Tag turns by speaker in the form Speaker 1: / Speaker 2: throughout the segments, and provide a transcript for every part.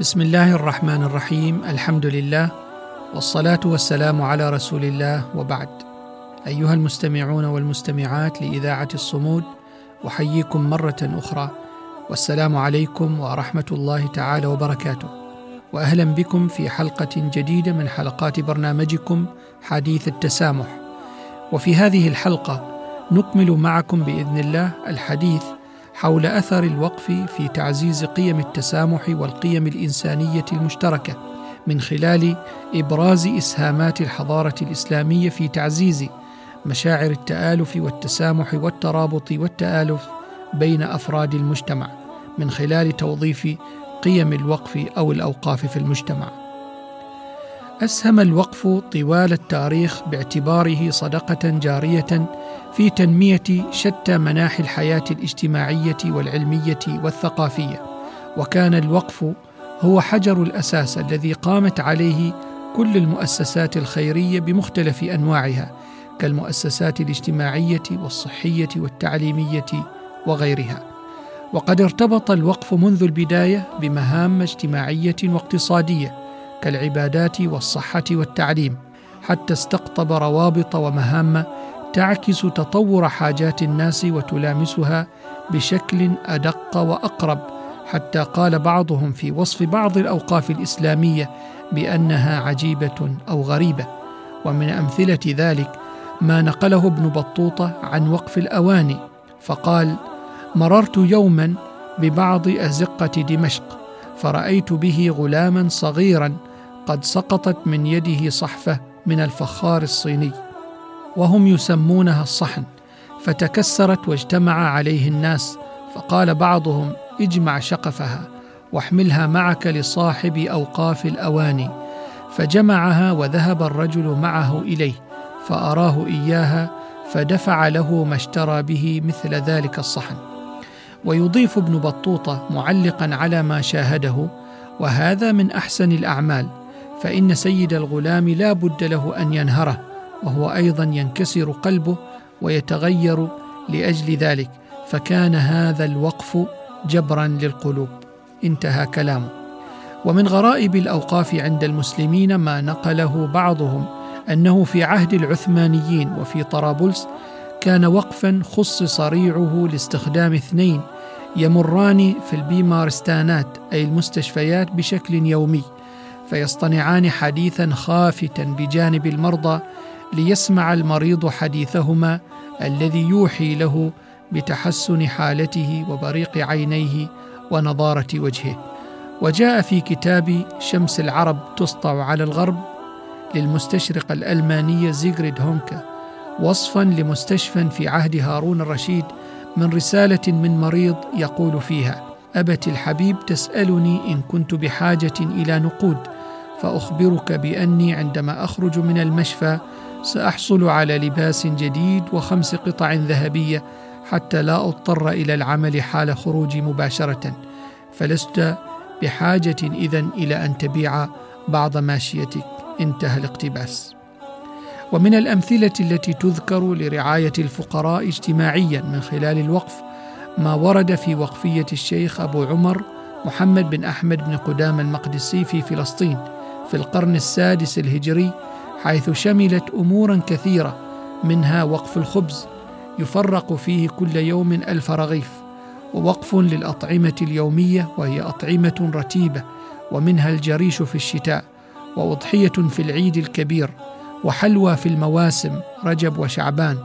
Speaker 1: بسم الله الرحمن الرحيم الحمد لله والصلاه والسلام على رسول الله وبعد ايها المستمعون والمستمعات لاذاعه الصمود احييكم مره أخرى والسلام عليكم ورحمه الله تعالى وبركاته واهلا بكم في حلقه جديده من حلقات برنامجكم حديث التسامح وفي هذه الحلقة نكمل معكم باذن الله الحديث حول أثر الوقف في تعزيز قيم التسامح والقيم الإنسانية المشتركة من خلال إبراز إسهامات الحضارة الإسلامية في تعزيز مشاعر التآلف والتسامح والترابط والتآلف بين أفراد المجتمع من خلال توظيف قيم الوقف أو الأوقاف في المجتمع. أسهم الوقف طوال التاريخ باعتباره صدقة جارية في تنمية شتى مناحي الحياة الاجتماعية والعلمية والثقافية. وكان الوقف هو حجر الأساس الذي قامت عليه كل المؤسسات الخيرية بمختلف أنواعها كالمؤسسات الاجتماعية والصحية والتعليمية وغيرها. وقد ارتبط الوقف منذ البداية بمهام اجتماعية واقتصادية كالعبادات والصحة والتعليم حتى استقطب روابط ومهام تعكس تطور حاجات الناس وتلامسها بشكل أدق وأقرب. حتى قال بعضهم في وصف بعض الأوقاف الإسلامية بأنها عجيبة أو غريبة. ومن أمثلة ذلك ما نقله ابن بطوطة عن وقف الأواني فقال مررت يوما ببعض أزقة دمشق فرأيت به غلاما صغيرا قد سقطت من يده صحفة من الفخار الصيني وهم يسمونها الصحن فتكسرت واجتمع عليه الناس فقال بعضهم اجمع شقفها واحملها معك لصاحب أوقاف الأواني. فجمعها وذهب الرجل معه إليه فأراه إياها فدفع له ما اشترى به مثل ذلك الصحن. ويضيف ابن بطوطة معلقا على ما شاهده وهذا من أحسن الأعمال فإن سيد الغلام لا بد له أن ينهره وهو أيضا ينكسر قلبه ويتغير لأجل ذلك فكان هذا الوقف جبرا للقلوب. انتهى كلامه ومن غرائب الأوقاف عند المسلمين ما نقله بعضهم أنه في عهد العثمانيين وفي طرابلس كان وقفا خصص ريعه لاستخدام اثنين يمران في البيمارستانات أي المستشفيات بشكل يومي. فيصطنعان حديثا خافتا بجانب المرضى ليسمع المريض حديثهما الذي يوحي له بتحسن حالته وبريق عينيه ونضارة وجهه. وجاء في كتاب شمس العرب تسطع على الغرب للمستشرق الألماني زيغريد هونكا وصفا لمستشفى في عهد هارون الرشيد من رسالة من مريض يقول فيها أبت الحبيب تسألني إن كنت بحاجة إلى نقود فأخبرك بأني عندما أخرج من المشفى سأحصل على لباس جديد وخمس قطع ذهبية حتى لا أضطر إلى العمل حال خروجي مباشرة. فلست بحاجة اذا إلى أن تبيع بعض ماشيتك. انتهى الاقتباس. ومن الأمثلة التي تذكر لرعاية الفقراء اجتماعيا من خلال الوقف ما ورد في وقفية الشيخ أبو عمر محمد بن أحمد بن قدام المقدسي في فلسطين. في القرن السادس الهجري حيث شملت أمورا كثيرة منها وقف الخبز يفرق فيه كل يوم ألف رغيف ووقف للأطعمة اليومية وهي أطعمة رتيبة ومنها الجريش في الشتاء وأضحية في العيد الكبير وحلوى في المواسم رجب وشعبان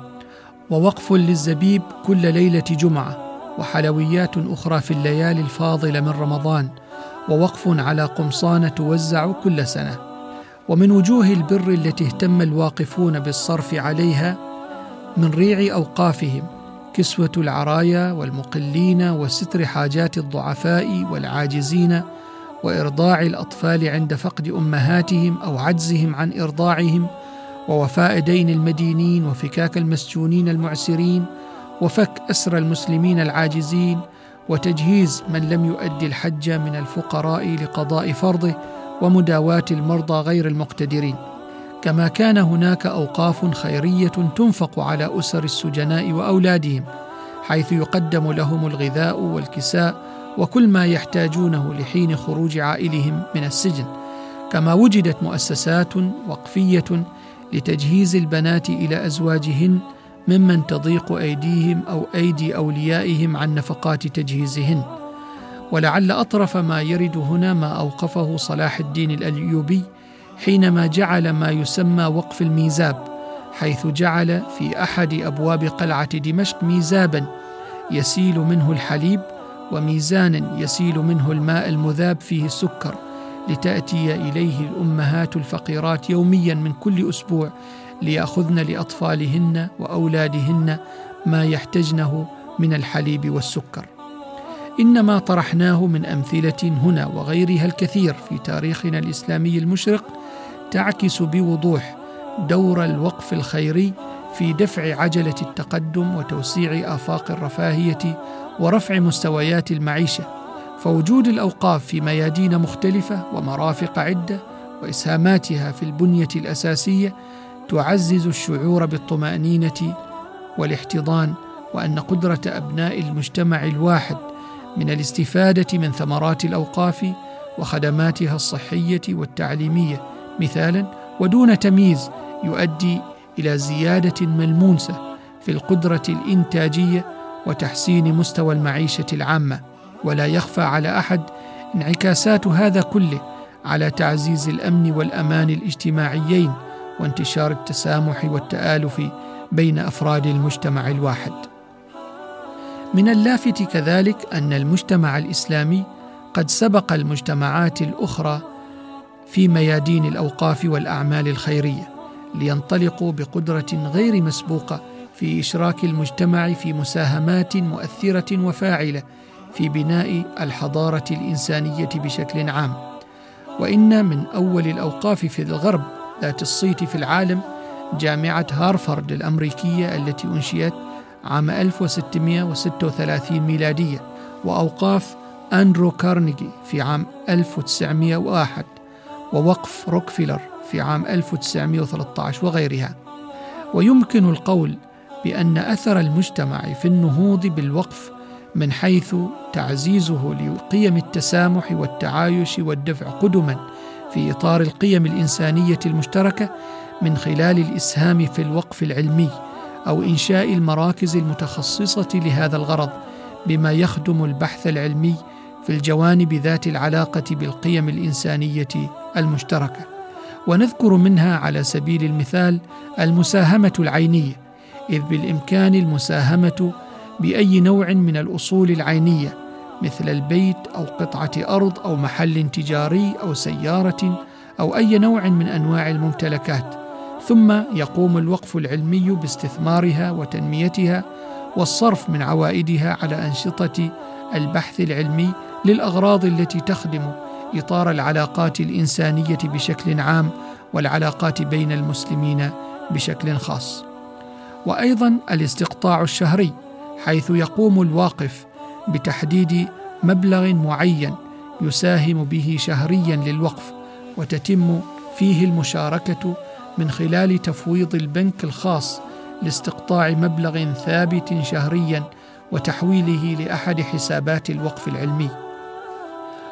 Speaker 1: ووقف للزبيب كل ليلة جمعة وحلويات أخرى في الليالي الفاضلة من رمضان. ووقف على قمصان توزع كل سنة. ومن وجوه البر التي اهتم الواقفون بالصرف عليها من ريع أوقافهم كسوة العرايا والمقلين وستر حاجات الضعفاء والعاجزين وإرضاع الأطفال عند فقد أمهاتهم أو عجزهم عن إرضاعهم ووفاء دين المدينين وفكاك المسجونين المعسرين وفك أسر المسلمين العاجزين وتجهيز من لم يؤدي الحج من الفقراء لقضاء فرضه ومداواة المرضى غير المقتدرين. كما كان هناك أوقاف خيرية تنفق على أسر السجناء وأولادهم حيث يقدم لهم الغذاء والكساء وكل ما يحتاجونه لحين خروج عائلهم من السجن. كما وجدت مؤسسات وقفية لتجهيز البنات إلى أزواجهن ممن تضيق أيديهم أو أيدي أوليائهم عن نفقات تجهيزهن. ولعل أطرف ما يرد هنا ما أوقفه صلاح الدين الايوبي حينما جعل ما يسمى وقف الميزاب حيث جعل في أحد أبواب قلعة دمشق ميزابا يسيل منه الحليب وميزانا يسيل منه الماء المذاب فيه السكر لتأتي إليه الأمهات الفقيرات يوميا من كل أسبوع ليأخذن لأطفالهن وأولادهن ما يحتجنه من الحليب والسكر. إنما طرحناه من أمثلة هنا وغيرها الكثير في تاريخنا الإسلامي المشرق تعكس بوضوح دور الوقف الخيري في دفع عجلة التقدم وتوسيع آفاق الرفاهية ورفع مستويات المعيشة فوجود الأوقاف في ميادين مختلفة ومرافق عدة وإسهاماتها في البنية الأساسية تعزز الشعور بالطمأنينة والاحتضان وأن قدرة أبناء المجتمع الواحد من الاستفادة من ثمرات الأوقاف وخدماتها الصحية والتعليمية مثالا ودون تمييز يؤدي إلى زيادة ملموسة في القدرة الإنتاجية وتحسين مستوى المعيشة العامة. ولا يخفى على أحد انعكاسات هذا كله على تعزيز الأمن والأمان الاجتماعيين وانتشار التسامح والتآلف بين أفراد المجتمع الواحد. من اللافت كذلك أن المجتمع الإسلامي قد سبق المجتمعات الأخرى في ميادين الأوقاف والأعمال الخيرية لينطلقوا بقدرة غير مسبوقة في إشراك المجتمع في مساهمات مؤثرة وفاعلة في بناء الحضارة الإنسانية بشكل عام. وإن من أول الأوقاف في الغرب ذات الصيت في العالم جامعة هارفارد الأمريكية التي أنشئت عام 1636 ميلادية وأوقاف أندرو كارنيجي في عام 1901 ووقف روكفيلر في عام 1913 وغيرها. ويمكن القول بأن أثر المجتمع في النهوض بالوقف من حيث تعزيزه لقيم التسامح والتعايش والدفع قدما في إطار القيم الإنسانية المشتركة من خلال الإسهام في الوقف العلمي أو إنشاء المراكز المتخصصة لهذا الغرض بما يخدم البحث العلمي في الجوانب ذات العلاقة بالقيم الإنسانية المشتركة. ونذكر منها على سبيل المثال المساهمة العينية إذ بالإمكان المساهمة بأي نوع من الأصول العينية مثل البيت أو قطعة أرض أو محل تجاري أو سيارة أو أي نوع من أنواع الممتلكات. ثم يقوم الوقف العلمي باستثمارها وتنميتها والصرف من عوائدها على أنشطة البحث العلمي للأغراض التي تخدم إطار العلاقات الإنسانية بشكل عام والعلاقات بين المسلمين بشكل خاص. وأيضا الاستقطاع الشهري حيث يقوم الواقف بتحديد مبلغ معين يساهم به شهريا للوقف وتتم فيه المشاركة من خلال تفويض البنك الخاص لاستقطاع مبلغ ثابت شهريا وتحويله لأحد حسابات الوقف العلمي.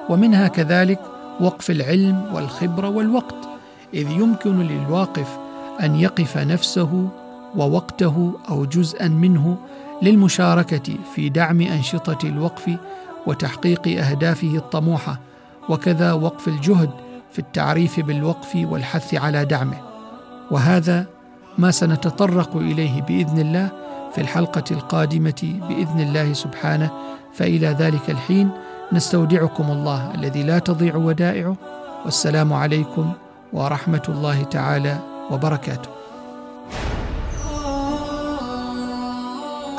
Speaker 1: ومنها كذلك وقف العلم والخبرة والوقت إذ يمكن للواقف أن يقف نفسه ووقته أو جزءا منه للمشاركة في دعم أنشطة الوقف وتحقيق أهدافه الطموحة وكذا وقف الجهد في التعريف بالوقف والحث على دعمه. وهذا ما سنتطرق إليه بإذن الله في الحلقة القادمة بإذن الله سبحانه. فإلى ذلك الحين نستودعكم الله الذي لا تضيع ودائعه. والسلام عليكم ورحمة الله تعالى وبركاته.